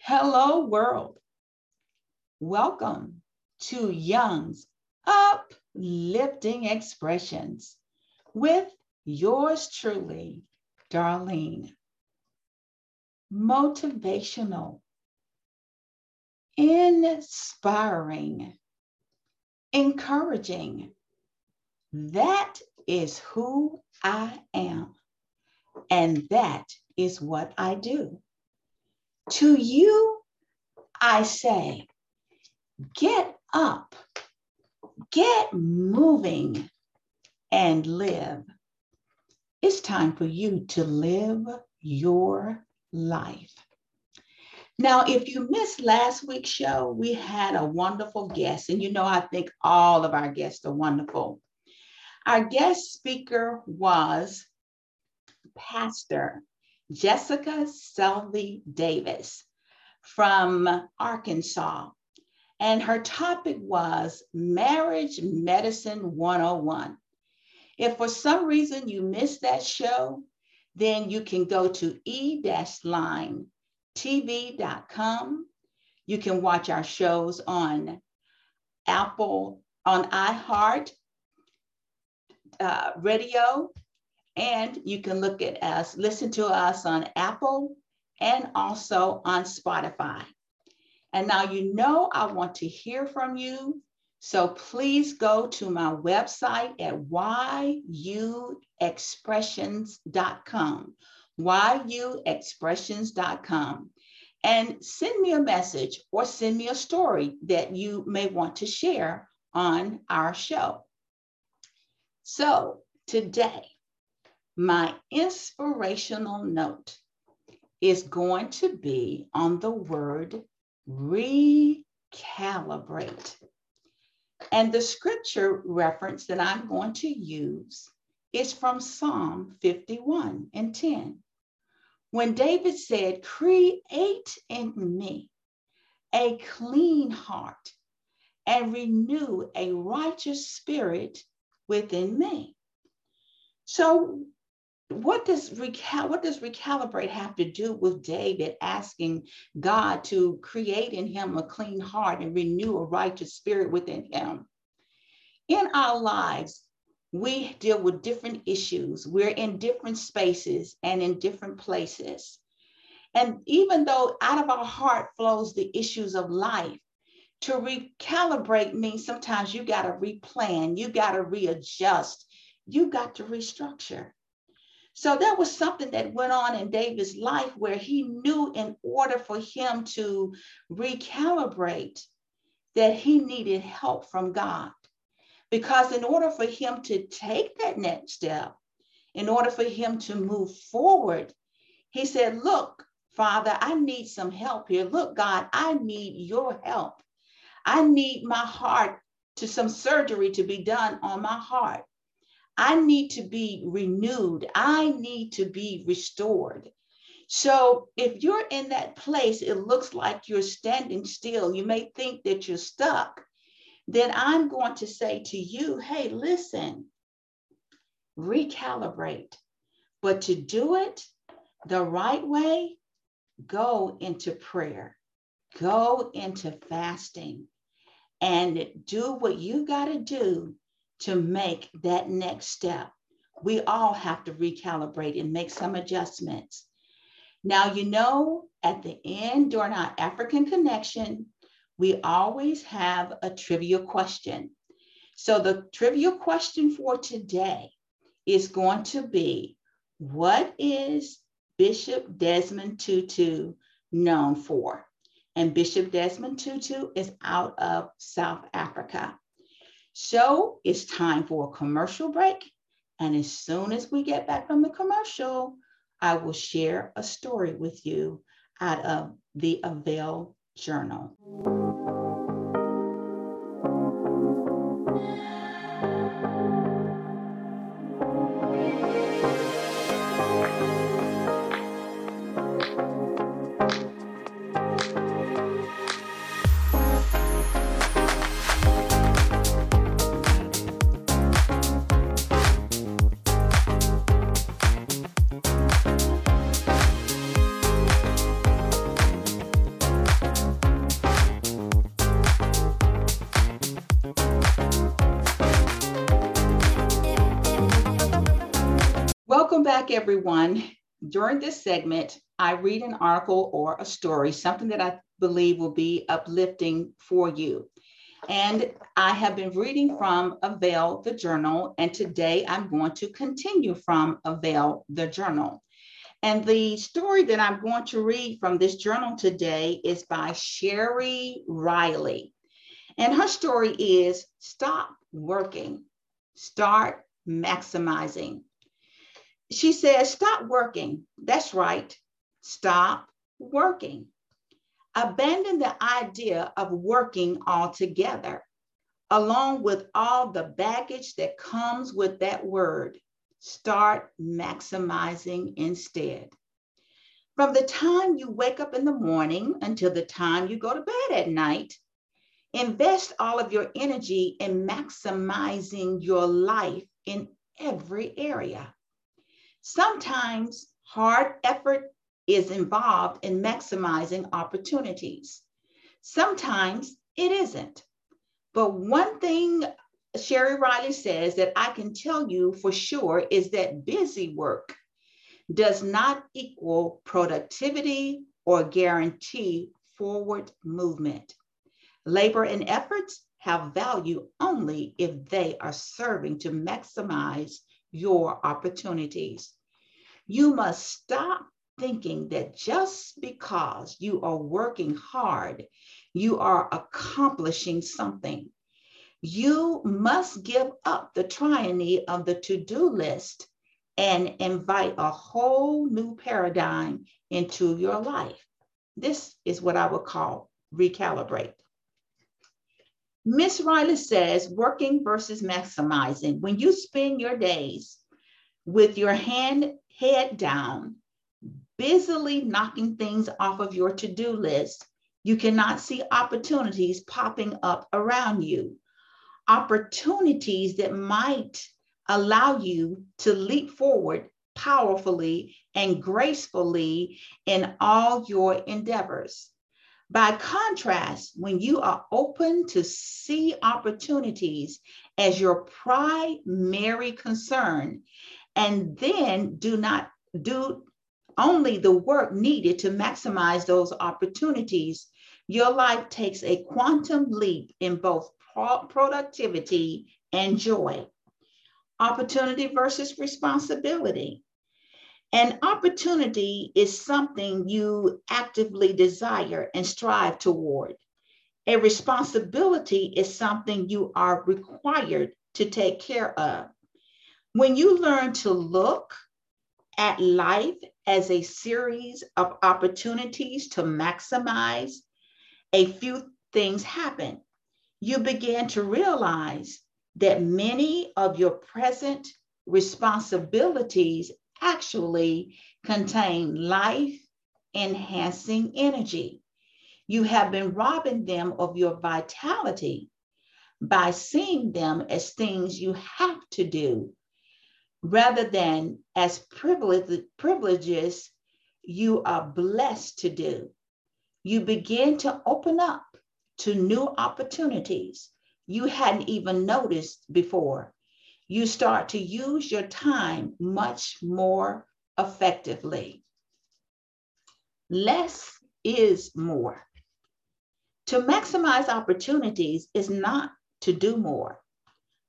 Hello, world. Welcome to Young's Uplifting Expressions with yours truly, Darlene. Motivational, inspiring, encouraging. That is who I am, and that is what I do. To you, I say, get up, get moving, and live. It's time for you to live your life. Now, if you missed last week's show, we had a wonderful guest, and you know, I think all of our guests are wonderful. Our guest speaker was Pastor Jessica Selvey Davis from Arkansas. And her topic was Marriage Medicine 101. If for some reason you missed that show, then you can go to e-line.tv.com. You can watch our shows on Apple, on iHeart uh, Radio, and you can look at us, listen to us on Apple and also on Spotify. And now you know I want to hear from you. So please go to my website at yuexpressions.com, yuexpressions.com, and send me a message or send me a story that you may want to share on our show. So today, my inspirational note is going to be on the word recalibrate. And the scripture reference that I'm going to use is from Psalm 51 and 10. When David said, Create in me a clean heart and renew a righteous spirit within me. So what does recal- what does recalibrate have to do with David asking God to create in him a clean heart and renew a righteous spirit within him? In our lives, we deal with different issues. We're in different spaces and in different places. And even though out of our heart flows the issues of life, to recalibrate means sometimes you got to replan, you got to readjust, you got to restructure. So that was something that went on in David's life where he knew in order for him to recalibrate that he needed help from God. Because in order for him to take that next step, in order for him to move forward, he said, Look, Father, I need some help here. Look, God, I need your help. I need my heart to some surgery to be done on my heart. I need to be renewed. I need to be restored. So if you're in that place, it looks like you're standing still. You may think that you're stuck. Then I'm going to say to you, hey, listen, recalibrate. But to do it the right way, go into prayer, go into fasting, and do what you got to do to make that next step. We all have to recalibrate and make some adjustments. Now, you know, at the end during our African connection, we always have a trivia question. So, the trivia question for today is going to be What is Bishop Desmond Tutu known for? And Bishop Desmond Tutu is out of South Africa. So it's time for a commercial break. And as soon as we get back from the commercial, I will share a story with you out of the Avail Journal. Like everyone, during this segment, I read an article or a story, something that I believe will be uplifting for you. And I have been reading from Avail the Journal, and today I'm going to continue from Avail the Journal. And the story that I'm going to read from this journal today is by Sherry Riley. And her story is Stop Working, Start Maximizing. She says, Stop working. That's right. Stop working. Abandon the idea of working altogether, along with all the baggage that comes with that word. Start maximizing instead. From the time you wake up in the morning until the time you go to bed at night, invest all of your energy in maximizing your life in every area. Sometimes hard effort is involved in maximizing opportunities. Sometimes it isn't. But one thing Sherry Riley says that I can tell you for sure is that busy work does not equal productivity or guarantee forward movement. Labor and efforts have value only if they are serving to maximize your opportunities. You must stop thinking that just because you are working hard, you are accomplishing something. You must give up the tyranny of the to do list and invite a whole new paradigm into your life. This is what I would call recalibrate. Miss Riley says working versus maximizing. When you spend your days with your hand head down, busily knocking things off of your to do list, you cannot see opportunities popping up around you. Opportunities that might allow you to leap forward powerfully and gracefully in all your endeavors. By contrast, when you are open to see opportunities as your primary concern and then do not do only the work needed to maximize those opportunities, your life takes a quantum leap in both pro- productivity and joy. Opportunity versus responsibility. An opportunity is something you actively desire and strive toward. A responsibility is something you are required to take care of. When you learn to look at life as a series of opportunities to maximize, a few things happen. You begin to realize that many of your present responsibilities actually contain life enhancing energy. You have been robbing them of your vitality by seeing them as things you have to do rather than as privileges you are blessed to do. You begin to open up to new opportunities you hadn't even noticed before. You start to use your time much more effectively. Less is more. To maximize opportunities is not to do more,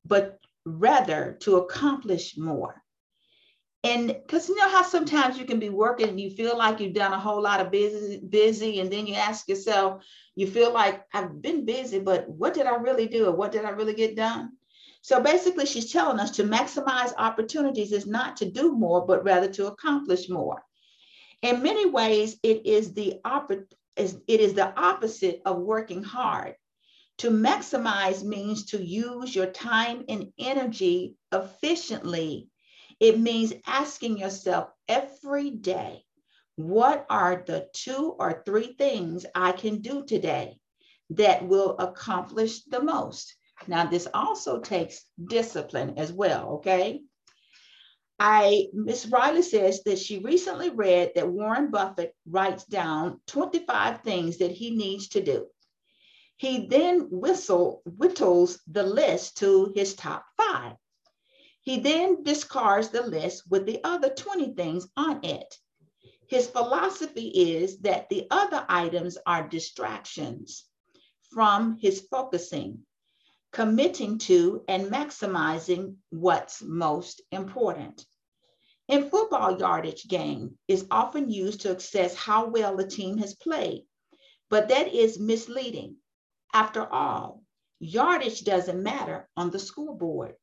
but rather to accomplish more. And because you know how sometimes you can be working and you feel like you've done a whole lot of busy, busy, and then you ask yourself, you feel like I've been busy, but what did I really do? Or what did I really get done? So basically, she's telling us to maximize opportunities is not to do more, but rather to accomplish more. In many ways, it is the it is the opposite of working hard. To maximize means to use your time and energy efficiently. It means asking yourself every day, what are the two or three things I can do today that will accomplish the most? Now, this also takes discipline as well, okay? I Miss Riley says that she recently read that Warren Buffett writes down 25 things that he needs to do. He then whistle, whittles the list to his top five. He then discards the list with the other 20 things on it. His philosophy is that the other items are distractions from his focusing, committing to and maximizing what's most important. In football, yardage gain is often used to assess how well a team has played, but that is misleading. After all, yardage doesn't matter on the scoreboard.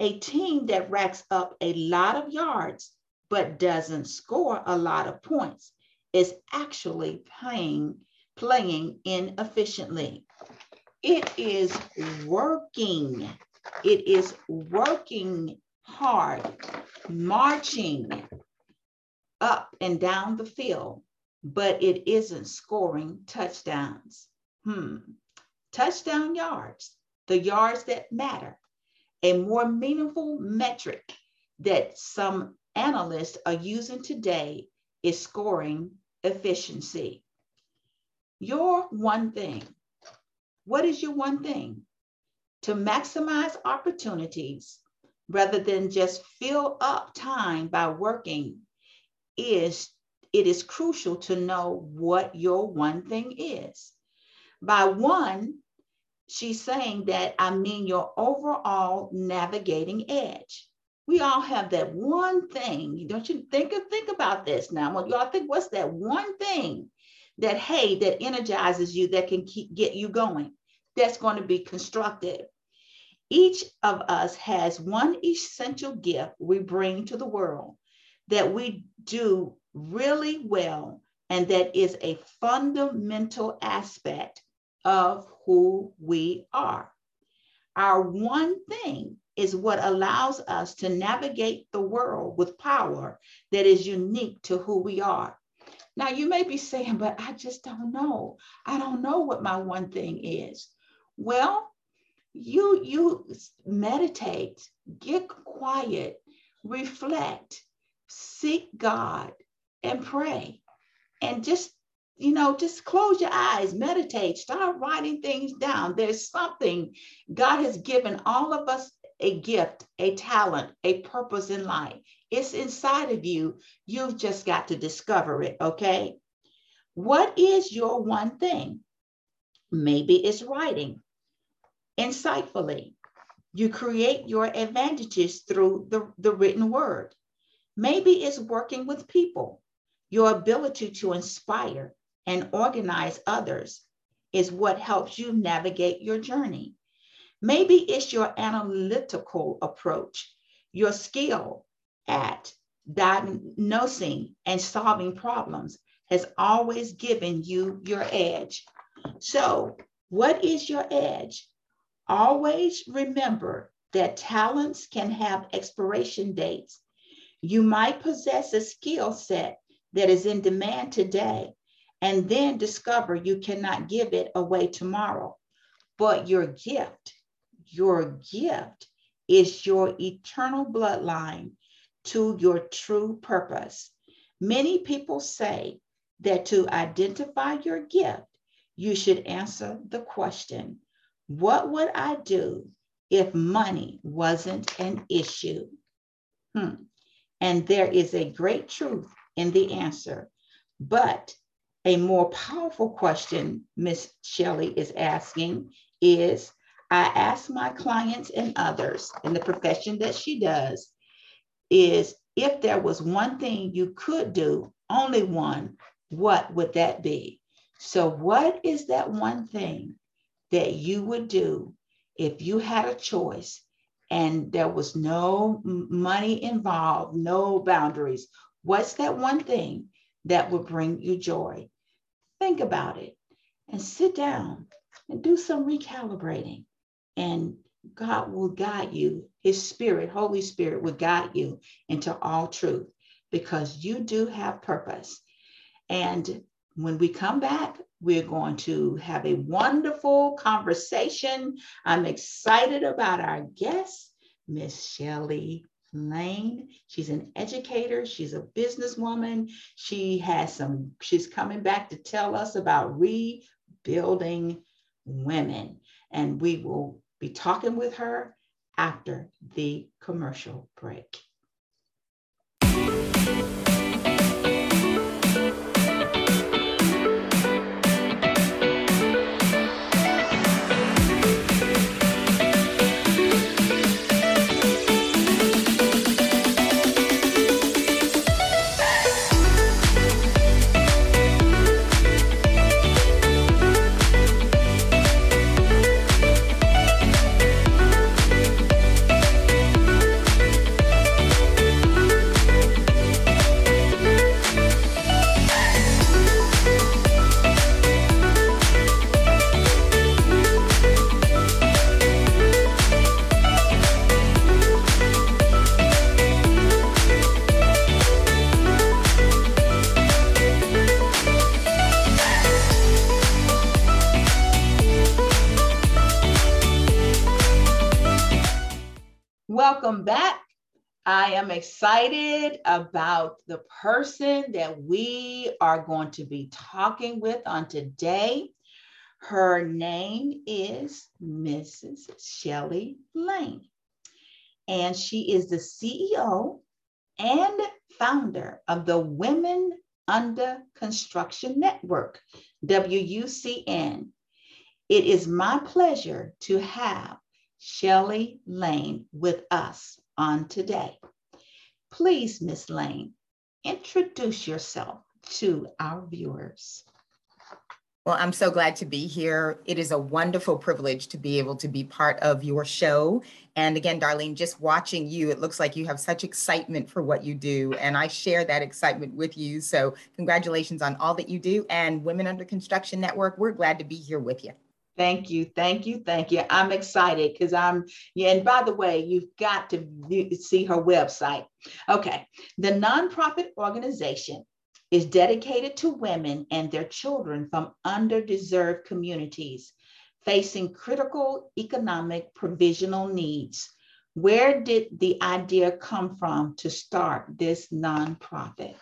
A team that racks up a lot of yards but doesn't score a lot of points is actually playing, playing inefficiently. It is working. It is working hard, marching up and down the field, but it isn't scoring touchdowns. Hmm. Touchdown yards, the yards that matter, a more meaningful metric that some analysts are using today is scoring efficiency. Your one thing. What is your one thing? To maximize opportunities rather than just fill up time by working is it is crucial to know what your one thing is. By one, she's saying that I mean your overall navigating edge. We all have that one thing. Don't you think of think about this now? Well, y'all think what's that one thing that hey that energizes you that can keep get you going? That's going to be constructive. Each of us has one essential gift we bring to the world that we do really well and that is a fundamental aspect of who we are. Our one thing is what allows us to navigate the world with power that is unique to who we are. Now, you may be saying, but I just don't know. I don't know what my one thing is. Well, you you meditate, get quiet, reflect, seek God and pray. And just you know, just close your eyes, meditate, start writing things down. There's something God has given all of us a gift, a talent, a purpose in life. It's inside of you. You've just got to discover it, okay? What is your one thing? Maybe it's writing insightfully. You create your advantages through the, the written word. Maybe it's working with people. Your ability to inspire and organize others is what helps you navigate your journey. Maybe it's your analytical approach, your skill at diagnosing and solving problems has always given you your edge. So, what is your edge? Always remember that talents can have expiration dates. You might possess a skill set that is in demand today and then discover you cannot give it away tomorrow. But your gift your gift is your eternal bloodline to your true purpose. Many people say that to identify your gift, you should answer the question What would I do if money wasn't an issue? Hmm. And there is a great truth in the answer. But a more powerful question Miss Shelley is asking is I ask my clients and others in the profession that she does is if there was one thing you could do, only one, what would that be? So, what is that one thing that you would do if you had a choice and there was no money involved, no boundaries? What's that one thing that would bring you joy? Think about it and sit down and do some recalibrating and God will guide you. His spirit, Holy Spirit, will guide you into all truth because you do have purpose. And when we come back, we're going to have a wonderful conversation. I'm excited about our guest, Miss Shelley Lane. She's an educator, she's a businesswoman. She has some, she's coming back to tell us about rebuilding women. And we will be talking with her after the commercial break. Excited about the person that we are going to be talking with on today. Her name is Mrs. Shelly Lane, and she is the CEO and founder of the Women Under Construction Network, WUCN. It is my pleasure to have Shelly Lane with us on today. Please, Miss Lane, introduce yourself to our viewers. Well, I'm so glad to be here. It is a wonderful privilege to be able to be part of your show. And again, Darlene, just watching you, it looks like you have such excitement for what you do. And I share that excitement with you. So, congratulations on all that you do. And Women Under Construction Network, we're glad to be here with you. Thank you, thank you, thank you. I'm excited because I'm, yeah, and by the way, you've got to see her website. Okay, the nonprofit organization is dedicated to women and their children from underdeserved communities facing critical economic provisional needs. Where did the idea come from to start this nonprofit?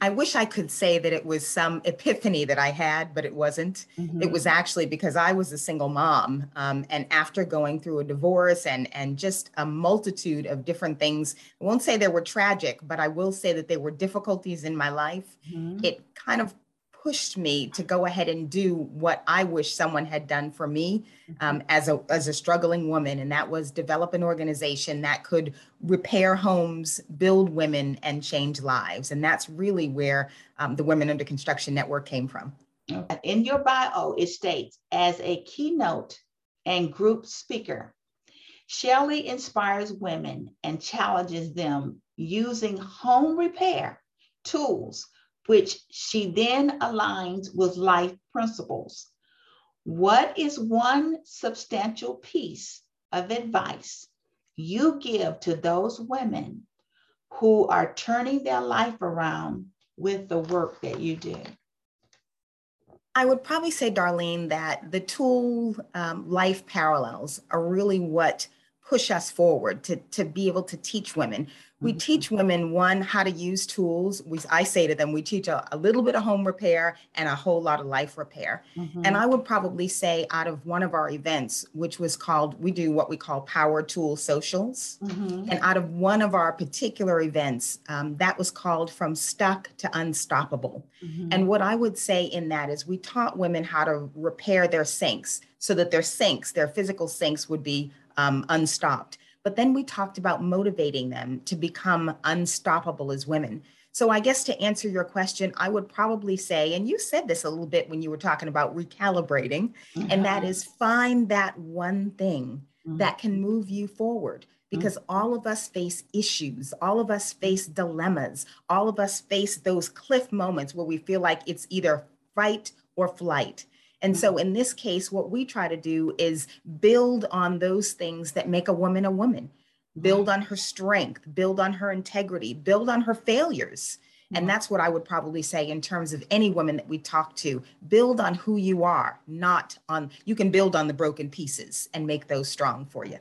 I wish I could say that it was some epiphany that I had, but it wasn't. Mm-hmm. It was actually because I was a single mom, um, and after going through a divorce and and just a multitude of different things, I won't say they were tragic, but I will say that they were difficulties in my life. Mm-hmm. It kind of pushed me to go ahead and do what I wish someone had done for me um, mm-hmm. as a as a struggling woman, and that was develop an organization that could repair homes, build women, and change lives. And that's really where um, the Women Under Construction Network came from. In your bio, it states as a keynote and group speaker, Shelly inspires women and challenges them using home repair tools which she then aligns with life principles. What is one substantial piece of advice you give to those women who are turning their life around with the work that you do? I would probably say, Darlene, that the tool um, life parallels are really what push us forward to, to be able to teach women we mm-hmm. teach women one how to use tools. We I say to them, we teach a, a little bit of home repair and a whole lot of life repair. Mm-hmm. And I would probably say out of one of our events, which was called, we do what we call Power Tool Socials. Mm-hmm. And out of one of our particular events, um, that was called From Stuck to Unstoppable. Mm-hmm. And what I would say in that is we taught women how to repair their sinks so that their sinks, their physical sinks, would be um, unstopped but then we talked about motivating them to become unstoppable as women. So I guess to answer your question, I would probably say, and you said this a little bit when you were talking about recalibrating, mm-hmm. and that is find that one thing mm-hmm. that can move you forward because mm-hmm. all of us face issues, all of us face dilemmas, all of us face those cliff moments where we feel like it's either fight or flight. And so mm-hmm. in this case, what we try to do is build on those things that make a woman a woman, build mm-hmm. on her strength, build on her integrity, build on her failures. And mm-hmm. that's what I would probably say in terms of any woman that we talk to. Build on who you are, not on, you can build on the broken pieces and make those strong for you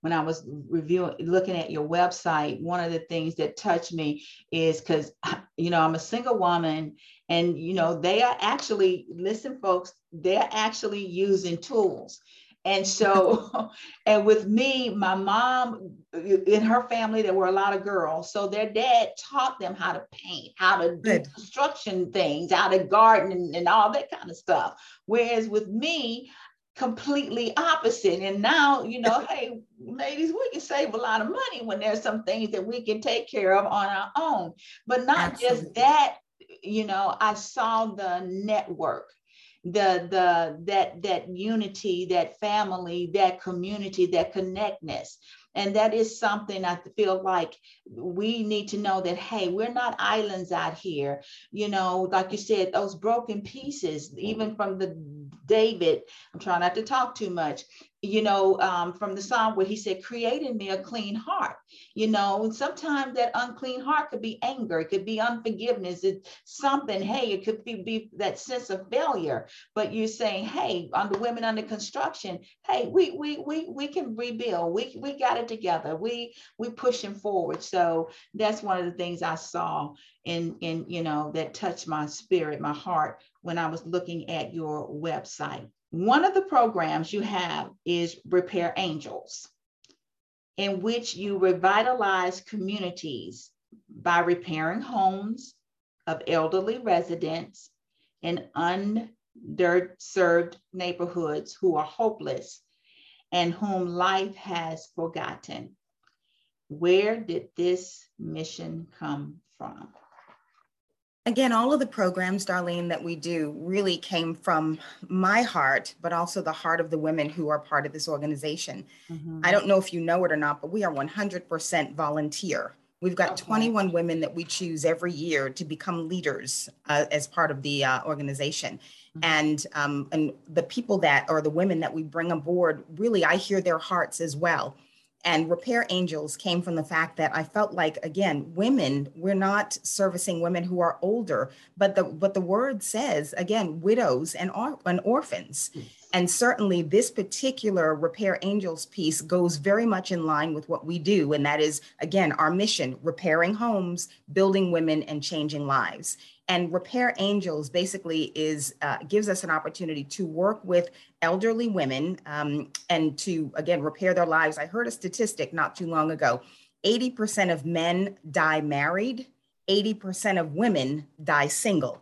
when I was reviewing, looking at your website, one of the things that touched me is because, you know, I'm a single woman and, you know, they are actually, listen, folks, they're actually using tools. And so, and with me, my mom, in her family, there were a lot of girls. So their dad taught them how to paint, how to do construction things, how to garden and, and all that kind of stuff. Whereas with me, completely opposite. And now, you know, hey, ladies, we can save a lot of money when there's some things that we can take care of on our own. But not Absolutely. just that, you know, I saw the network the the that that unity that family that community that connectness and that is something I feel like we need to know that, hey, we're not islands out here. You know, like you said, those broken pieces, even mm-hmm. from the David, I'm trying not to talk too much, you know, um, from the psalm where he said, create in me a clean heart. You know, and sometimes that unclean heart could be anger, it could be unforgiveness, it's something, hey, it could be, be that sense of failure. But you're saying, hey, on the women under construction, hey, we we we we can rebuild. We we got it together. We we pushing forward. So that's one of the things I saw in in you know that touched my spirit, my heart when I was looking at your website. One of the programs you have is Repair Angels, in which you revitalize communities by repairing homes of elderly residents in underserved neighborhoods who are hopeless and whom life has forgotten. Where did this mission come from? Again, all of the programs, Darlene, that we do really came from my heart, but also the heart of the women who are part of this organization. Mm-hmm. I don't know if you know it or not, but we are 100% volunteer. We've got okay. 21 women that we choose every year to become leaders uh, as part of the uh, organization. Mm-hmm. And um, and the people that or the women that we bring aboard, really, I hear their hearts as well and repair angels came from the fact that i felt like again women we're not servicing women who are older but the but the word says again widows and, or, and orphans hmm. And certainly this particular repair angels piece goes very much in line with what we do and that is again our mission repairing homes building women and changing lives. And repair angels basically is uh, gives us an opportunity to work with elderly women um, and to again repair their lives. I heard a statistic not too long ago. 80% of men die married 80% of women die single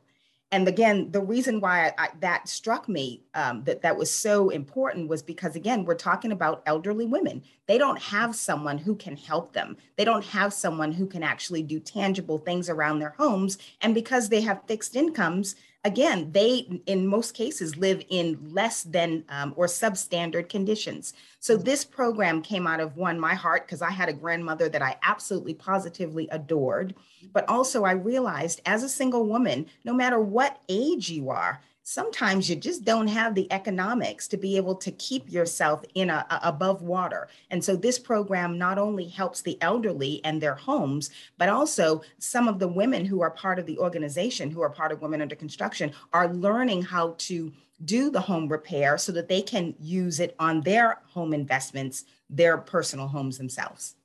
and again, the reason why I, that struck me um, that that was so important was because again, we're talking about elderly women. They don't have someone who can help them. They don't have someone who can actually do tangible things around their homes. And because they have fixed incomes, again, they in most cases live in less than um, or substandard conditions. So mm. this program came out of one, my heart, because I had a grandmother that I absolutely positively adored. But also, I realized as a single woman, no matter what age you are, sometimes you just don't have the economics to be able to keep yourself in a, a, above water. And so this program not only helps the elderly and their homes but also some of the women who are part of the organization who are part of women under construction are learning how to do the home repair so that they can use it on their home investments their personal homes themselves.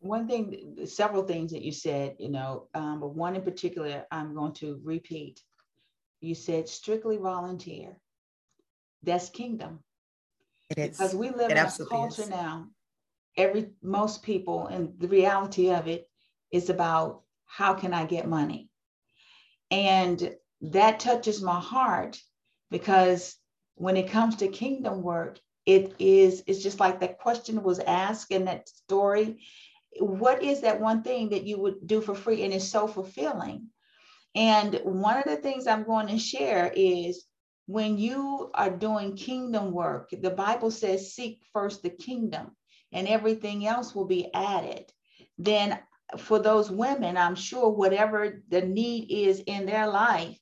One thing several things that you said you know um, but one in particular i'm going to repeat you said strictly volunteer. That's kingdom. It is. Because we live it in a culture is. now, every most people, and the reality of it is about how can I get money? And that touches my heart because when it comes to kingdom work, it is, it's just like that question was asked in that story. What is that one thing that you would do for free? And it's so fulfilling. And one of the things I'm going to share is when you are doing kingdom work, the Bible says, seek first the kingdom and everything else will be added. Then, for those women, I'm sure whatever the need is in their life,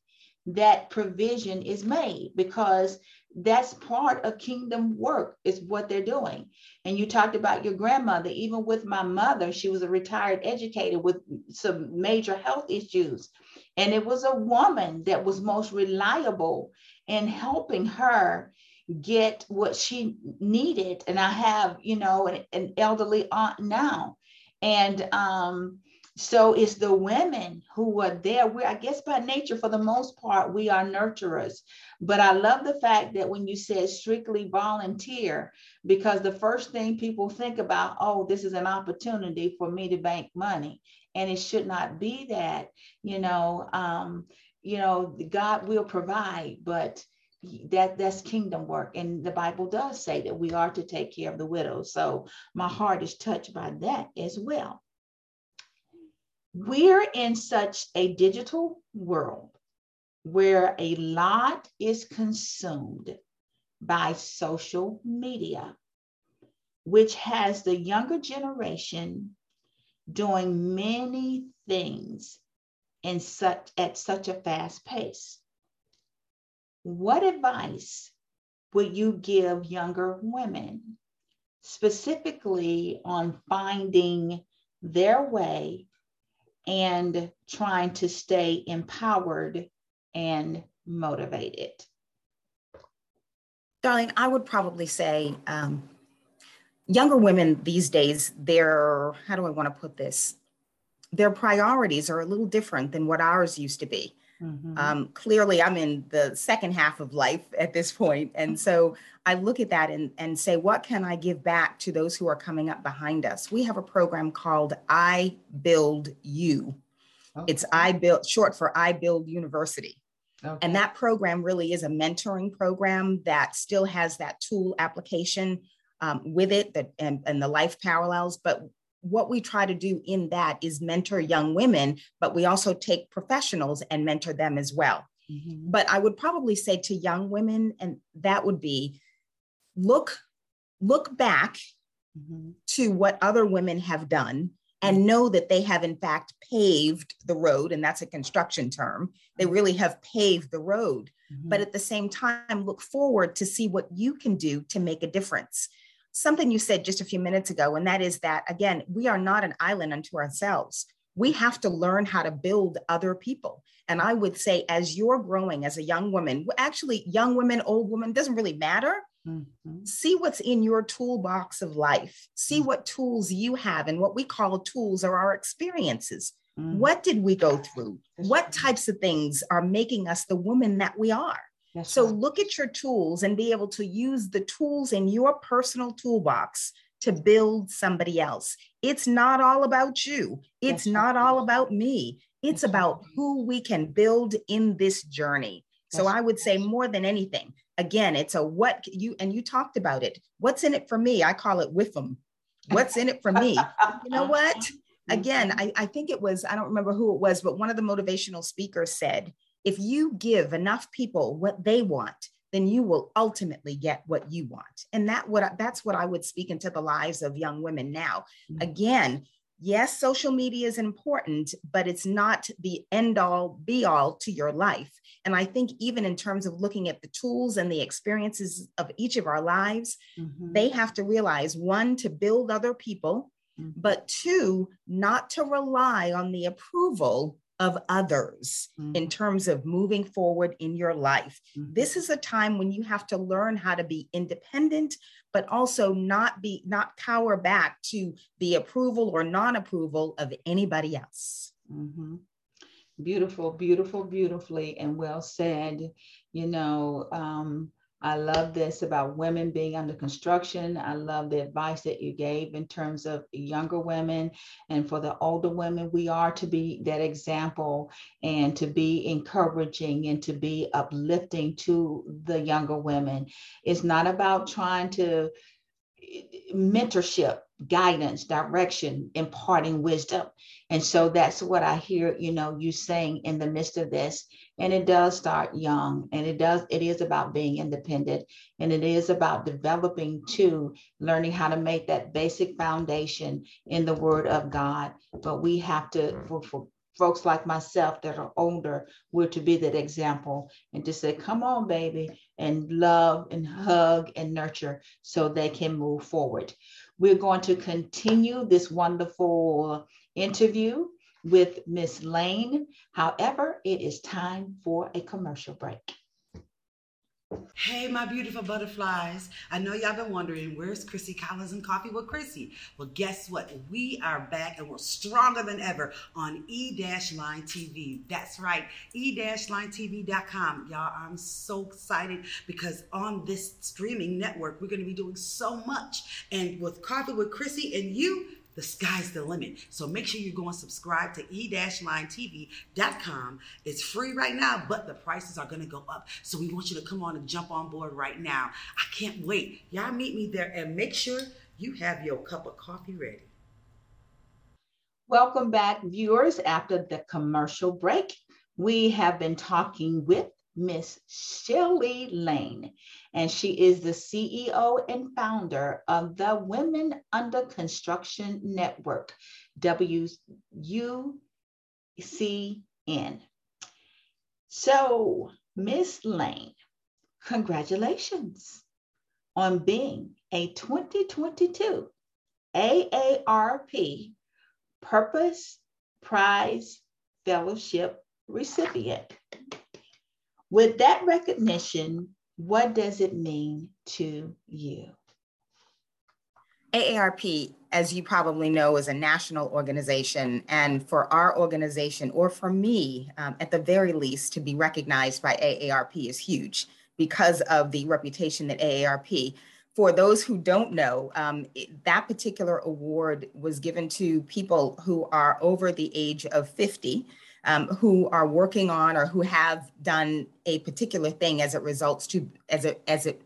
that provision is made because that's part of kingdom work is what they're doing and you talked about your grandmother even with my mother she was a retired educator with some major health issues and it was a woman that was most reliable in helping her get what she needed. And I have, you know, an, an elderly aunt now. And um, so it's the women who are there. We, I guess by nature, for the most part, we are nurturers. But I love the fact that when you said strictly volunteer, because the first thing people think about, oh, this is an opportunity for me to bank money. And it should not be that, you know, um, you know, God will provide, but that that's kingdom work and the bible does say that we are to take care of the widows so my heart is touched by that as well we're in such a digital world where a lot is consumed by social media, which has the younger generation doing many things in such at such a fast pace. What advice would you give younger women specifically on finding their way and trying to stay empowered and motivated? Darlene, I would probably say um, younger women these days, their, how do I want to put this? Their priorities are a little different than what ours used to be. Mm-hmm. Um, clearly, I'm in the second half of life at this point, And so I look at that and, and say, what can I give back to those who are coming up behind us? We have a program called I Build You. Okay. It's I Build, short for I Build University. Okay. And that program really is a mentoring program that still has that tool application um, with it that, and, and the life parallels. But what we try to do in that is mentor young women, but we also take professionals and mentor them as well. Mm-hmm. But I would probably say to young women, and that would be look look back mm-hmm. to what other women have done and mm-hmm. know that they have in fact paved the road and that's a construction term they mm-hmm. really have paved the road mm-hmm. but at the same time look forward to see what you can do to make a difference something you said just a few minutes ago, and that is that, again, we are not an island unto ourselves. We have to learn how to build other people. And I would say, as you're growing as a young woman, actually, young women, old women, doesn't really matter. Mm-hmm. See what's in your toolbox of life. See mm-hmm. what tools you have. And what we call tools are our experiences. Mm-hmm. What did we go through? What types of things are making us the woman that we are? That's so right. look at your tools and be able to use the tools in your personal toolbox to build somebody else. It's not all about you. It's That's not right. all about me. It's That's about right. who we can build in this journey. so I would say more than anything, again, it's a what you and you talked about it. What's in it for me? I call it with them. What's in it for me? you know what? Again, mm-hmm. I, I think it was, I don't remember who it was, but one of the motivational speakers said, if you give enough people what they want, then you will ultimately get what you want. And that what that's what I would speak into the lives of young women now. Mm-hmm. Again, yes, social media is important, but it's not the end all be all to your life. And I think even in terms of looking at the tools and the experiences of each of our lives, mm-hmm. they have to realize one to build other people, mm-hmm. but two not to rely on the approval of others mm-hmm. in terms of moving forward in your life. Mm-hmm. This is a time when you have to learn how to be independent, but also not be not cower back to the approval or non-approval of anybody else. Mm-hmm. Beautiful, beautiful, beautifully, and well said. You know, um, I love this about women being under construction. I love the advice that you gave in terms of younger women. And for the older women, we are to be that example and to be encouraging and to be uplifting to the younger women. It's not about trying to mentorship guidance direction imparting wisdom. And so that's what i hear you know you saying in the midst of this. And it does start young and it does it is about being independent and it is about developing to learning how to make that basic foundation in the word of god. But we have to mm-hmm. for, for folks like myself that are older we're to be that example and to say come on baby and love and hug and nurture so they can move forward we're going to continue this wonderful interview with Miss Lane. However, it is time for a commercial break. Hey, my beautiful butterflies. I know y'all been wondering, where's Chrissy Collins and Coffee with Chrissy? Well, guess what? We are back and we're stronger than ever on E-Line TV. That's right, E-LineTV.com. Y'all, I'm so excited because on this streaming network, we're going to be doing so much. And with Coffee with Chrissy and you, the sky's the limit. So make sure you go and subscribe to e-linetv.com. It's free right now, but the prices are going to go up. So we want you to come on and jump on board right now. I can't wait. Y'all meet me there and make sure you have your cup of coffee ready. Welcome back, viewers. After the commercial break, we have been talking with Miss Shelly Lane, and she is the CEO and founder of the Women Under Construction Network, WUCN. So, Miss Lane, congratulations on being a 2022 AARP Purpose Prize Fellowship recipient. With that recognition, what does it mean to you? AARP, as you probably know, is a national organization. And for our organization, or for me, um, at the very least, to be recognized by AARP is huge because of the reputation that AARP. For those who don't know, um, it, that particular award was given to people who are over the age of 50 um, who are working on or who have done a particular thing as it results to as it as it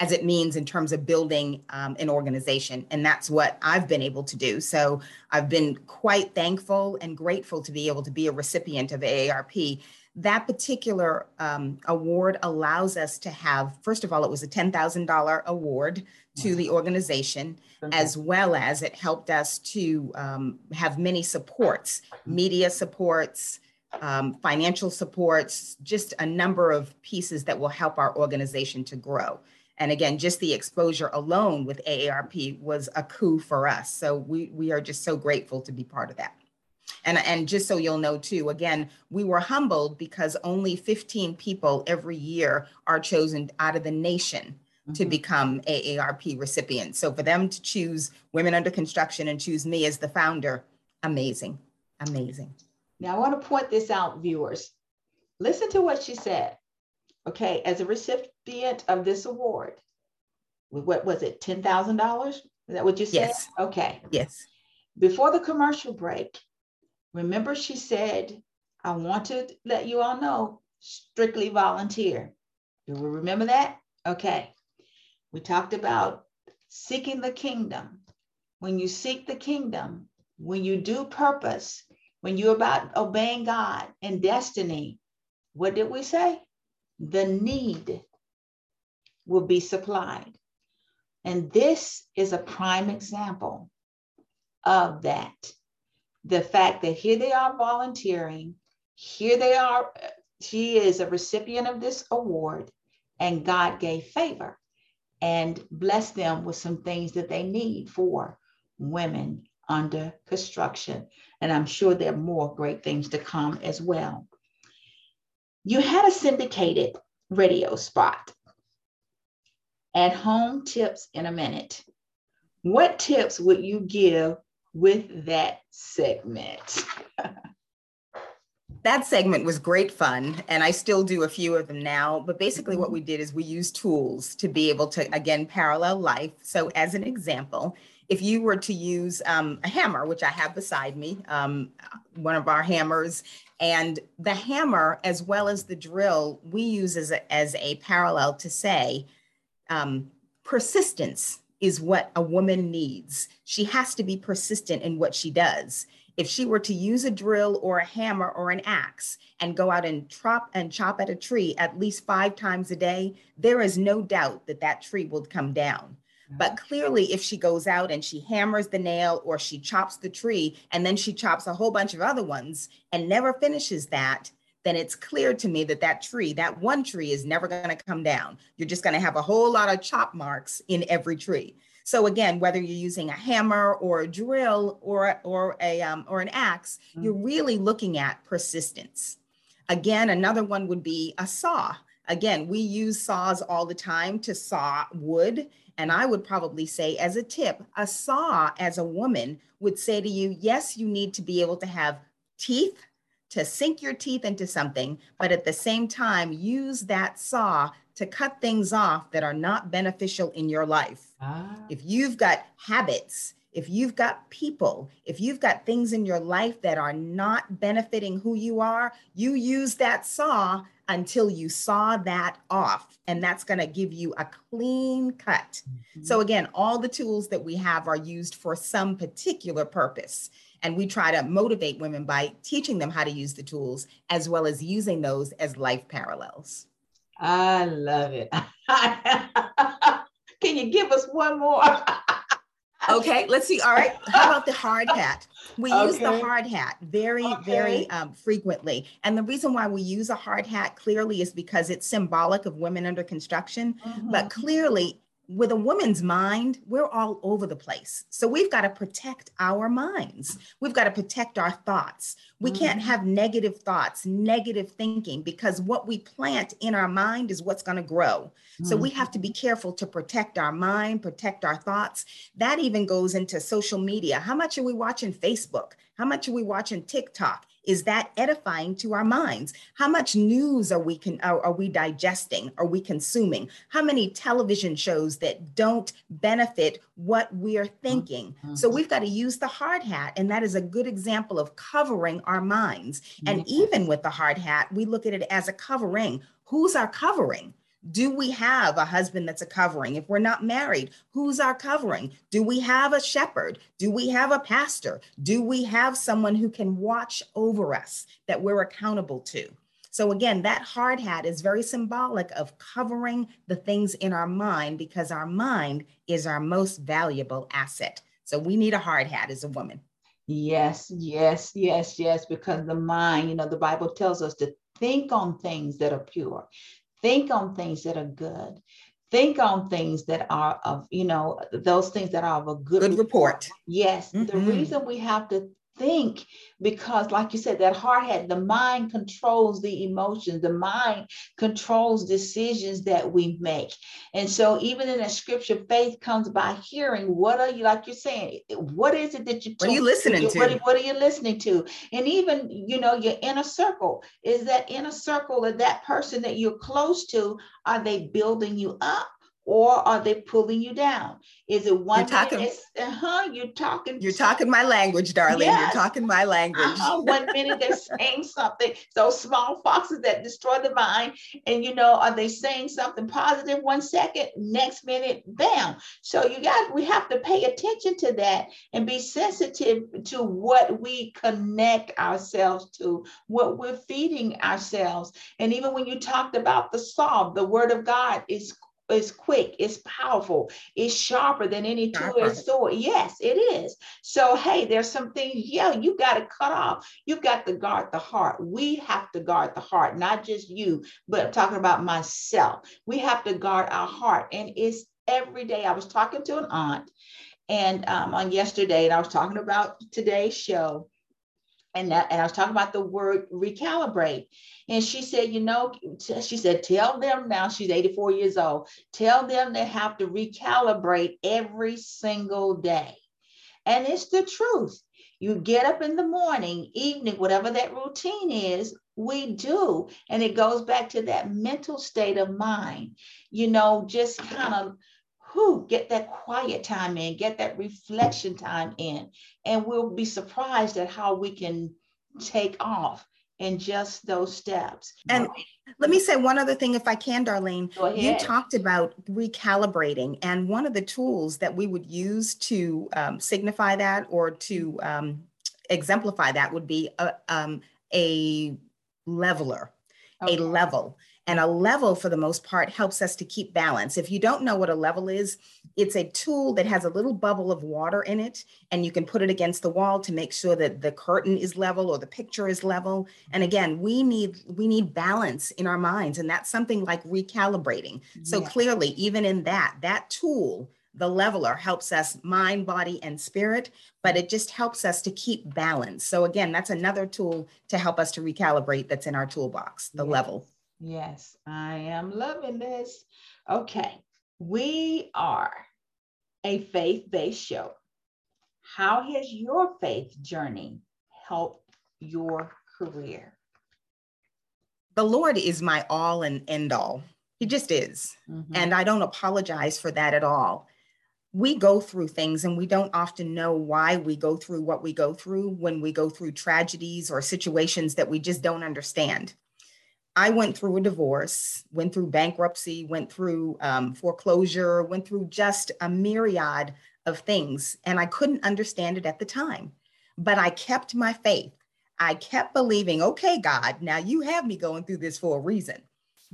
as it means in terms of building um, an organization. And that's what I've been able to do. So I've been quite thankful and grateful to be able to be a recipient of AARP. That particular um, award allows us to have, first of all, it was a $10,000 award to the organization, as well as it helped us to um, have many supports, media supports, um, financial supports, just a number of pieces that will help our organization to grow. And again, just the exposure alone with AARP was a coup for us. So we, we are just so grateful to be part of that. And, and just so you'll know too, again, we were humbled because only 15 people every year are chosen out of the nation to mm-hmm. become AARP recipients. So for them to choose Women Under Construction and choose me as the founder, amazing, amazing. Now I want to point this out, viewers. Listen to what she said. Okay, as a recipient of this award, what was it, $10,000? Is that what you said? Yes. Okay. Yes. Before the commercial break, remember she said, I want to let you all know, strictly volunteer. Do we remember that? Okay. We talked about seeking the kingdom. When you seek the kingdom, when you do purpose, when you're about obeying God and destiny, what did we say? The need will be supplied. And this is a prime example of that. The fact that here they are volunteering, here they are, she is a recipient of this award, and God gave favor and bless them with some things that they need for women under construction. And I'm sure there are more great things to come as well. You had a syndicated radio spot at home tips in a minute. What tips would you give with that segment? that segment was great fun and i still do a few of them now but basically what we did is we used tools to be able to again parallel life. So as an example if you were to use um, a hammer which i have beside me um, one of our hammers and the hammer as well as the drill we use as a, as a parallel to say um, persistence is what a woman needs. She has to be persistent in what she does if she were to use a drill or a hammer or an axe and go out and chop and chop at a tree at least five times a day, there is no doubt that that tree will come down. But mm-hmm. clearly, if she goes out and she hammers the nail or she chops the tree and then she chops a whole bunch of other ones and never finishes that, then it's clear to me that that tree, that one tree, is never going to come down. You're just going to have a whole lot of chop marks in every tree. So again, whether you're using a hammer or a drill or, or, a, um, or an ax mm-hmm. you're really looking at persistence. Again, another one would be a saw. Again, we use saws all the time to saw wood. And I would probably say, as a tip, a saw as a woman would say to you, yes, you need to be able to have teeth to sink your teeth into something, but at the same time, use that saw to cut things off that are not beneficial in your life. Ah. If you've got habits, if you've got people, if you've got things in your life that are not benefiting who you are, you use that saw until you saw that off. And that's going to give you a clean cut. Mm-hmm. So, again, all the tools that we have are used for some particular purpose. And we try to motivate women by teaching them how to use the tools as well as using those as life parallels. I love it. Can you give us one more? okay, let's see. All right. How about the hard hat? We okay. use the hard hat very, okay. very um, frequently. And the reason why we use a hard hat clearly is because it's symbolic of women under construction. Mm-hmm. But clearly, with a woman's mind, we're all over the place. So we've got to protect our minds. We've got to protect our thoughts. We mm-hmm. can't have negative thoughts, negative thinking, because what we plant in our mind is what's going to grow. Mm-hmm. So we have to be mm-hmm. careful to protect our mind, protect our thoughts. That even goes into social media. How much are we watching Facebook? How much are we watching TikTok? Is that edifying to our minds? How much news are we can are, are we digesting? Are we consuming? How many television shows that don't benefit what we are thinking? Mm-hmm. So we've got to use the hard hat, and that is a good example of covering our minds. And even with the hard hat, we look at it as a covering. Who's our covering? Do we have a husband that's a covering? If we're not married, who's our covering? Do we have a shepherd? Do we have a pastor? Do we have someone who can watch over us that we're accountable to? So, again, that hard hat is very symbolic of covering the things in our mind because our mind is our most valuable asset. So, we need a hard hat as a woman. Yes, yes, yes, yes, because the mind, you know, the Bible tells us to think on things that are pure, Think on things that are good. Think on things that are of, you know, those things that are of a good, good report. Yes. Mm-hmm. The reason we have to think because like you said that heart had the mind controls the emotions the mind controls decisions that we make. And so even in a scripture faith comes by hearing. What are you like you're saying what is it that you what are you listening to? What, what are you listening to? And even you know your inner circle is that inner circle of that person that you're close to are they building you up or are they pulling you down? Is it one you're talking, minute? Uh-huh, you're talking. You're talking my language, darling. Yes. You're talking my language. Uh-huh, one minute they're saying something. Those small foxes that destroy the vine, and you know, are they saying something positive one second? Next minute, bam. So you got. We have to pay attention to that and be sensitive to what we connect ourselves to, what we're feeding ourselves. And even when you talked about the psalm, the word of God is it's quick, it's powerful, it's sharper than any two-edged sword. Yes, it is. So, hey, there's some things, yeah, you got to cut off. You've got to guard the heart. We have to guard the heart, not just you, but I'm talking about myself. We have to guard our heart. And it's every day. I was talking to an aunt and um, on yesterday, and I was talking about today's show and that, and I was talking about the word recalibrate. And she said, you know, she said, tell them now, she's 84 years old, tell them they have to recalibrate every single day. And it's the truth. You get up in the morning, evening, whatever that routine is, we do. And it goes back to that mental state of mind, you know, just kind of who get that quiet time in, get that reflection time in, and we'll be surprised at how we can take off in just those steps. And let me say one other thing, if I can, Darlene. You talked about recalibrating, and one of the tools that we would use to um, signify that or to um, exemplify that would be a, um, a leveler, okay. a level. And a level, for the most part, helps us to keep balance. If you don't know what a level is, it's a tool that has a little bubble of water in it, and you can put it against the wall to make sure that the curtain is level or the picture is level. And again, we need we need balance in our minds, and that's something like recalibrating. So clearly, even in that, that tool the leveler helps us mind, body, and spirit, but it just helps us to keep balance. So, again, that's another tool to help us to recalibrate that's in our toolbox, the yes. level. Yes, I am loving this. Okay, we are a faith based show. How has your faith journey helped your career? The Lord is my all and end all. He just is. Mm-hmm. And I don't apologize for that at all. We go through things and we don't often know why we go through what we go through when we go through tragedies or situations that we just don't understand. I went through a divorce, went through bankruptcy, went through um, foreclosure, went through just a myriad of things, and I couldn't understand it at the time. But I kept my faith. I kept believing, okay, God, now you have me going through this for a reason.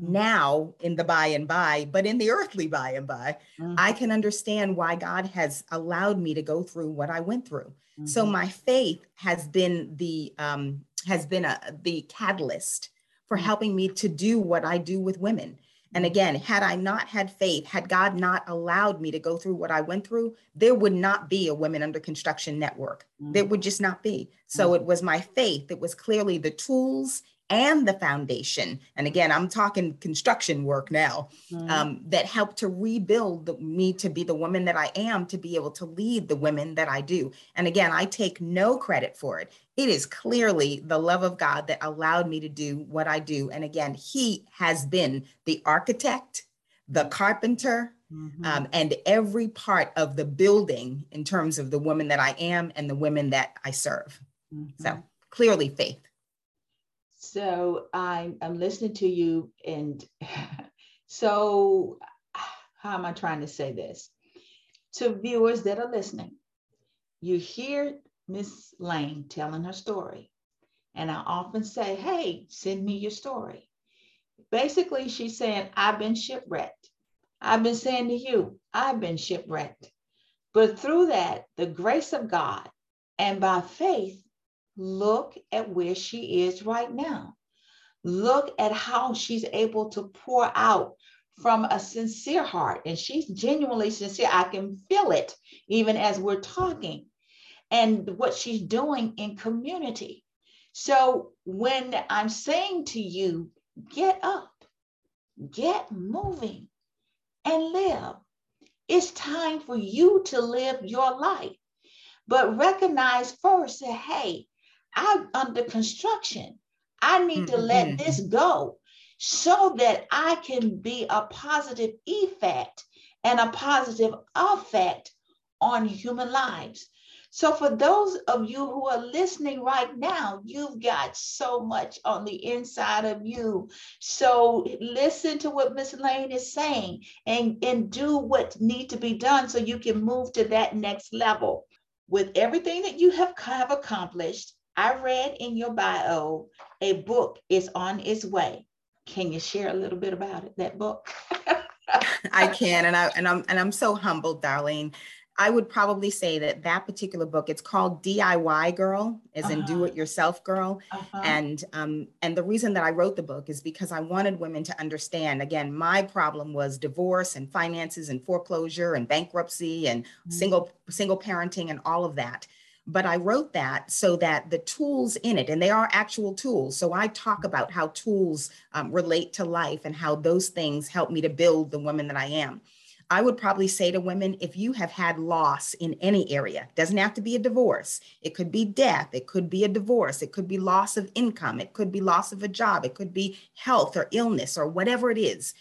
Mm-hmm. Now, in the by and by, but in the earthly by and by, mm-hmm. I can understand why God has allowed me to go through what I went through. Mm-hmm. So my faith has been the um, has been a the catalyst for helping me to do what I do with women. And again, had I not had faith, had God not allowed me to go through what I went through, there would not be a Women Under Construction network. Mm-hmm. There would just not be. So mm-hmm. it was my faith. It was clearly the tools and the foundation. And again, I'm talking construction work now mm-hmm. um, that helped to rebuild the, me to be the woman that I am, to be able to lead the women that I do. And again, I take no credit for it. It is clearly the love of God that allowed me to do what I do. And again, He has been the architect, the carpenter, Mm-hmm. Um, and every part of the building in terms of the woman that I am and the women that I serve. Mm-hmm. So clearly faith. So I'm, I'm listening to you, and so how am I trying to say this? To viewers that are listening, you hear Miss Lane telling her story, and I often say, Hey, send me your story. Basically, she's saying, I've been shipwrecked. I've been saying to you, I've been shipwrecked. But through that, the grace of God and by faith, Look at where she is right now. Look at how she's able to pour out from a sincere heart. And she's genuinely sincere. I can feel it even as we're talking and what she's doing in community. So when I'm saying to you, get up, get moving, and live, it's time for you to live your life. But recognize first that, hey, I'm under construction. I need mm-hmm. to let this go so that I can be a positive effect and a positive effect on human lives. So, for those of you who are listening right now, you've got so much on the inside of you. So, listen to what Miss Lane is saying and, and do what needs to be done so you can move to that next level. With everything that you have, have accomplished, I read in your bio a book is on its way. Can you share a little bit about it, that book? I can, and I and I'm and I'm so humbled, Darlene. I would probably say that that particular book, it's called DIY Girl, as uh-huh. in Do It Yourself Girl, uh-huh. and um, and the reason that I wrote the book is because I wanted women to understand. Again, my problem was divorce and finances and foreclosure and bankruptcy and mm-hmm. single single parenting and all of that. But I wrote that so that the tools in it, and they are actual tools. So I talk about how tools um, relate to life and how those things help me to build the woman that I am. I would probably say to women if you have had loss in any area, doesn't have to be a divorce. It could be death, it could be a divorce, it could be loss of income, it could be loss of a job, it could be health or illness or whatever it is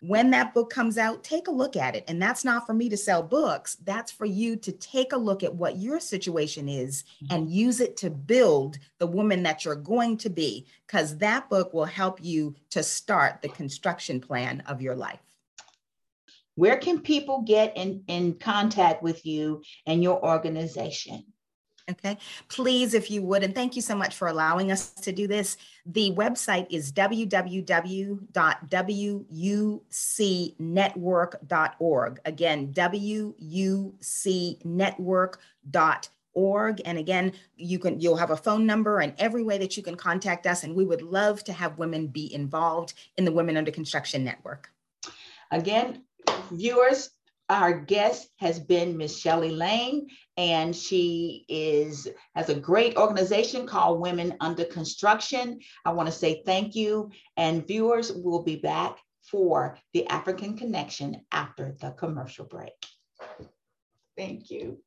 when that book comes out, take a look at it. And that's not for me to sell books, that's for you to take a look at what your situation is mm-hmm. and use it to build the woman that you're going to be, because that book will help you to start the construction plan of your life. Where can people get in, in contact with you and your organization? Okay, please, if you would, and thank you so much for allowing us to do this. The website is www.wucnetwork.org. Again, wucnetwork.org. And again, you can you'll have a phone number and every way that you can contact us. And we would love to have women be involved in the Women Under Construction Network. Again, viewers, our guest has been Miss Shelley Lane, and she is has a great organization called Women Under Construction. I want to say thank you, and viewers will be back for the African Connection after the commercial break. Thank you.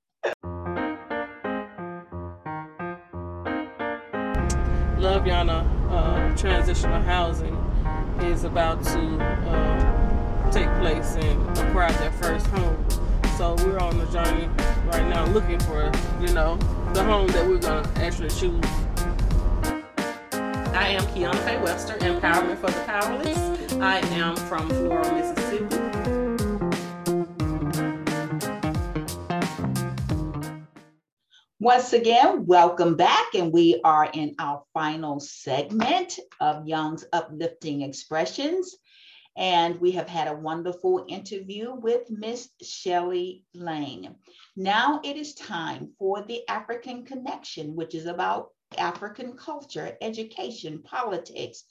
Love Yana uh, transitional housing is about to uh, take place and acquire their first home. So we're on the journey right now looking for, you know, the home that we're gonna actually choose. I am Kiana Webster, Empowerment for the Powerless. I am from Flora, Mississippi. Once again, welcome back. And we are in our final segment of Young's Uplifting Expressions. And we have had a wonderful interview with Miss Shelley Lane. Now it is time for the African Connection, which is about African culture, education, politics,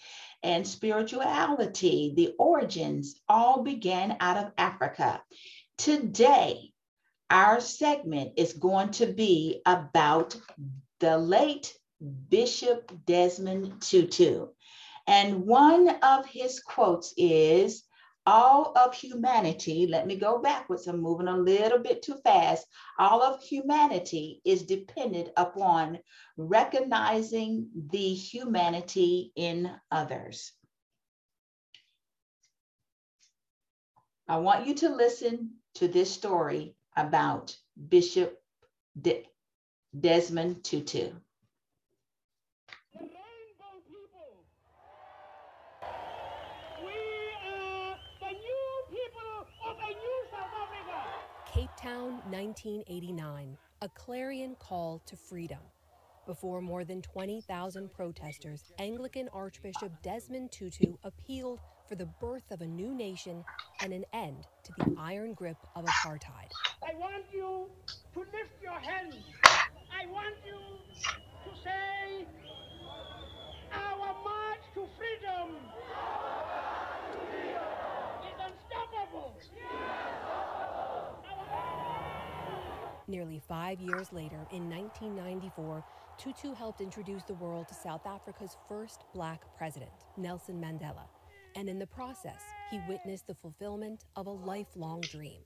and spirituality. The origins all began out of Africa. Today, our segment is going to be about the late Bishop Desmond Tutu. And one of his quotes is, all of humanity, let me go backwards, I'm moving a little bit too fast. All of humanity is dependent upon recognizing the humanity in others. I want you to listen to this story about Bishop De- Desmond Tutu. Town, 1989, a clarion call to freedom. Before more than 20,000 protesters, Anglican Archbishop Desmond Tutu appealed for the birth of a new nation and an end to the iron grip of apartheid. I want you to lift your hands. I want you to say, Our march to freedom is unstoppable. Nearly five years later, in 1994, Tutu helped introduce the world to South Africa's first black president, Nelson Mandela. And in the process, he witnessed the fulfillment of a lifelong dream.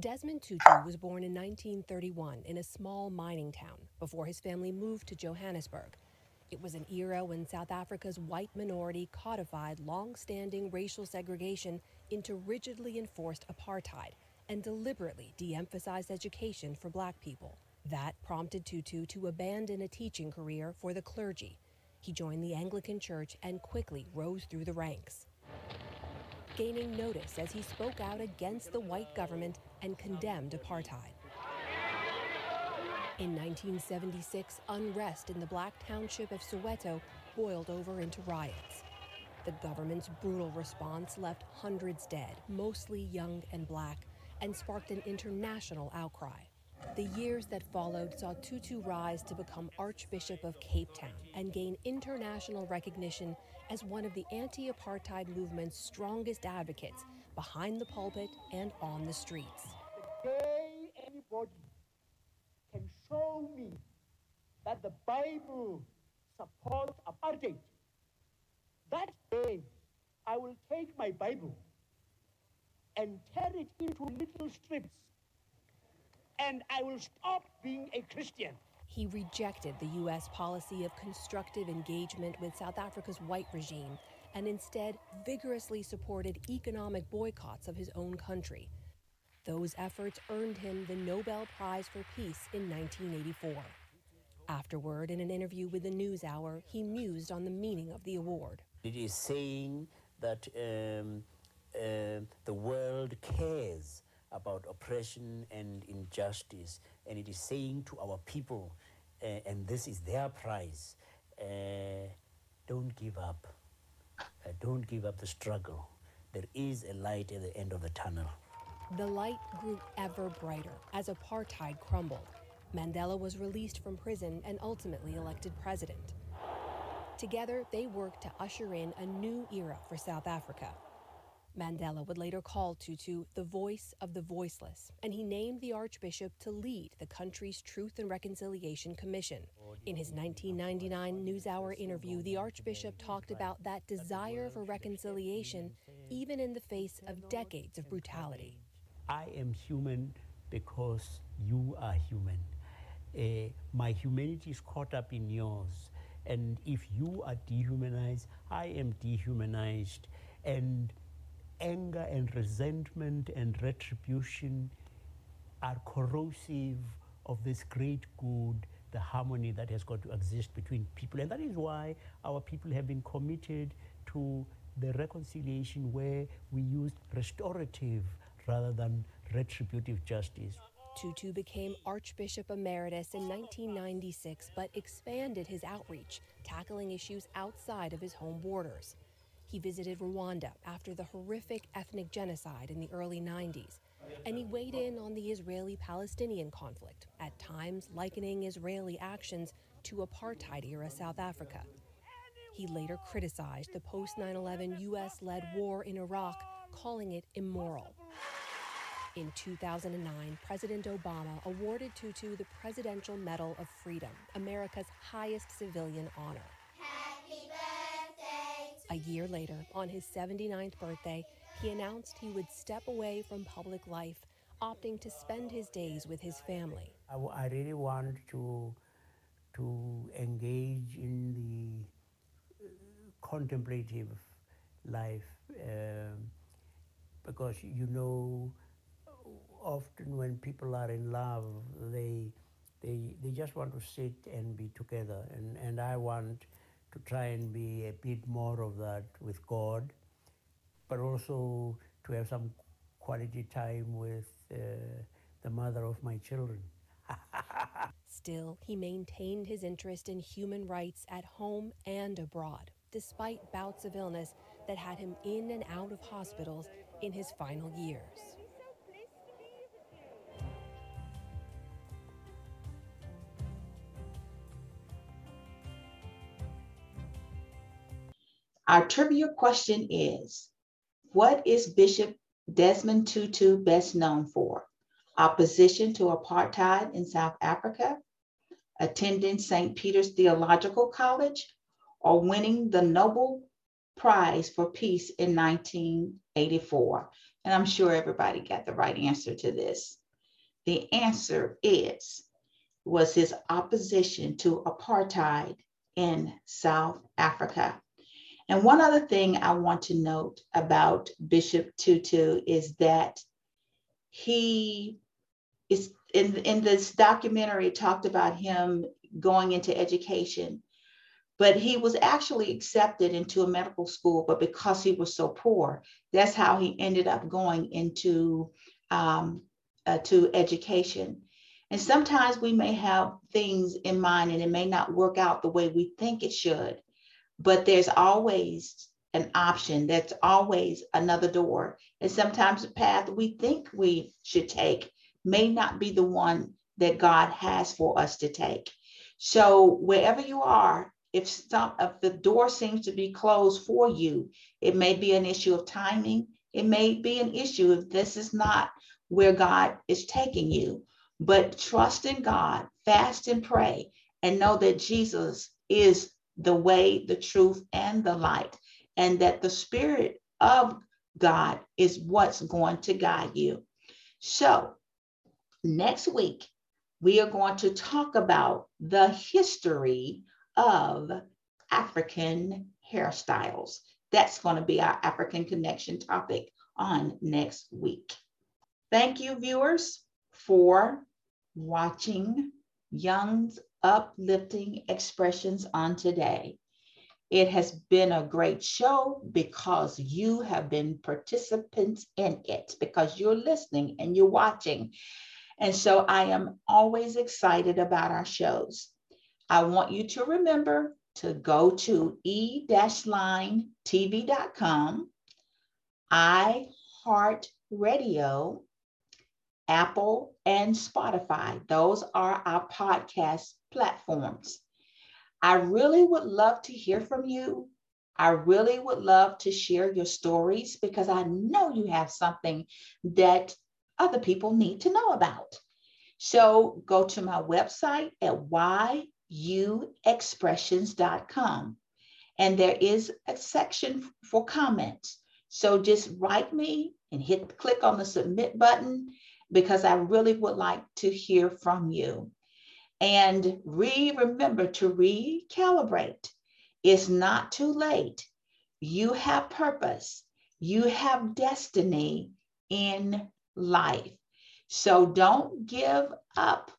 Desmond Tutu was born in 1931 in a small mining town before his family moved to Johannesburg. It was an era when South Africa's white minority codified long standing racial segregation into rigidly enforced apartheid and deliberately de emphasized education for black people. That prompted Tutu to abandon a teaching career for the clergy. He joined the Anglican Church and quickly rose through the ranks, gaining notice as he spoke out against the white government and condemned apartheid. In 1976, unrest in the black township of Soweto boiled over into riots. The government's brutal response left hundreds dead, mostly young and black, and sparked an international outcry. The years that followed saw Tutu rise to become Archbishop of Cape Town and gain international recognition as one of the anti apartheid movement's strongest advocates behind the pulpit and on the streets. The day anybody can show me that the Bible supports apartheid, that day I will take my Bible and tear it into little strips and I will stop being a Christian. He rejected the U.S. policy of constructive engagement with South Africa's white regime and instead vigorously supported economic boycotts of his own country. Those efforts earned him the Nobel Prize for Peace in 1984. Afterward, in an interview with the NewsHour, he mused on the meaning of the award. It is saying that um, the world cares about oppression and injustice, and it is saying to our people, uh, and this is their prize, uh, don't give up. Uh, don't give up the struggle. There is a light at the end of the tunnel. The light grew ever brighter as apartheid crumbled. Mandela was released from prison and ultimately elected president. Together, they worked to usher in a new era for South Africa. Mandela would later call Tutu the voice of the voiceless, and he named the Archbishop to lead the country's Truth and Reconciliation Commission. In his 1999 NewsHour interview, the Archbishop talked about that desire for reconciliation, even in the face of decades of brutality. I am human because you are human. Uh, my humanity is caught up in yours. And if you are dehumanized, I am dehumanized. And anger and resentment and retribution are corrosive of this great good, the harmony that has got to exist between people. And that is why our people have been committed to the reconciliation where we use restorative rather than retributive justice. Tutu became Archbishop Emeritus in 1996, but expanded his outreach, tackling issues outside of his home borders. He visited Rwanda after the horrific ethnic genocide in the early 90s, and he weighed in on the Israeli Palestinian conflict, at times likening Israeli actions to apartheid era South Africa. He later criticized the post 9 11 U.S. led war in Iraq, calling it immoral. In 2009, President Obama awarded Tutu the Presidential Medal of Freedom, America's highest civilian honor. A year later, on his 79th birthday, he announced he would step away from public life, opting to spend his days with his family. I, really want to, to engage in the uh, contemplative life um, because you know often when people are in love they they they just want to sit and be together and and I want to try and be a bit more of that with God, but also to have some quality time with uh, the mother of my children. Still, he maintained his interest in human rights at home and abroad, despite bouts of illness that had him in and out of hospitals in his final years. Our trivia question is What is Bishop Desmond Tutu best known for? Opposition to apartheid in South Africa, attending St. Peter's Theological College, or winning the Nobel Prize for Peace in 1984? And I'm sure everybody got the right answer to this. The answer is was his opposition to apartheid in South Africa. And one other thing I want to note about Bishop Tutu is that he is in, in this documentary talked about him going into education, but he was actually accepted into a medical school, but because he was so poor, that's how he ended up going into um, uh, to education. And sometimes we may have things in mind and it may not work out the way we think it should but there's always an option. That's always another door. And sometimes the path we think we should take may not be the one that God has for us to take. So wherever you are, if some if the door seems to be closed for you, it may be an issue of timing. It may be an issue if this is not where God is taking you. But trust in God, fast and pray, and know that Jesus is the way, the truth, and the light, and that the Spirit of God is what's going to guide you. So, next week, we are going to talk about the history of African hairstyles. That's going to be our African connection topic on next week. Thank you, viewers, for watching Young's uplifting expressions on today. It has been a great show because you have been participants in it, because you're listening and you're watching. And so I am always excited about our shows. I want you to remember to go to e-linetv.com, iHeartRadio, Apple, and Spotify. Those are our podcast platforms. I really would love to hear from you. I really would love to share your stories because I know you have something that other people need to know about. So go to my website at yuexpressions.com and there is a section for comments. So just write me and hit click on the submit button because I really would like to hear from you. And re remember to recalibrate. It's not too late. You have purpose. You have destiny in life. So don't give up.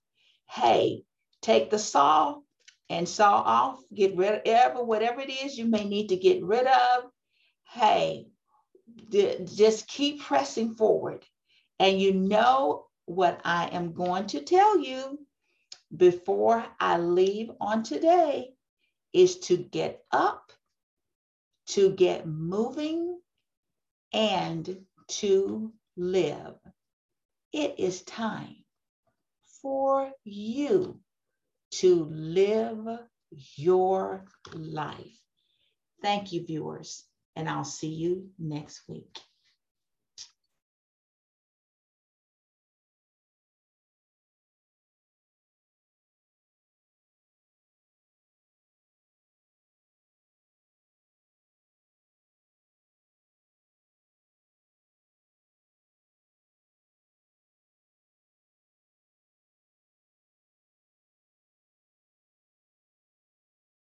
Hey, take the saw and saw off, get rid of whatever whatever it is you may need to get rid of. Hey, just keep pressing forward. And you know what I am going to tell you before I leave on today is to get up, to get moving, and to live. It is time for you to live your life. Thank you, viewers, and I'll see you next week.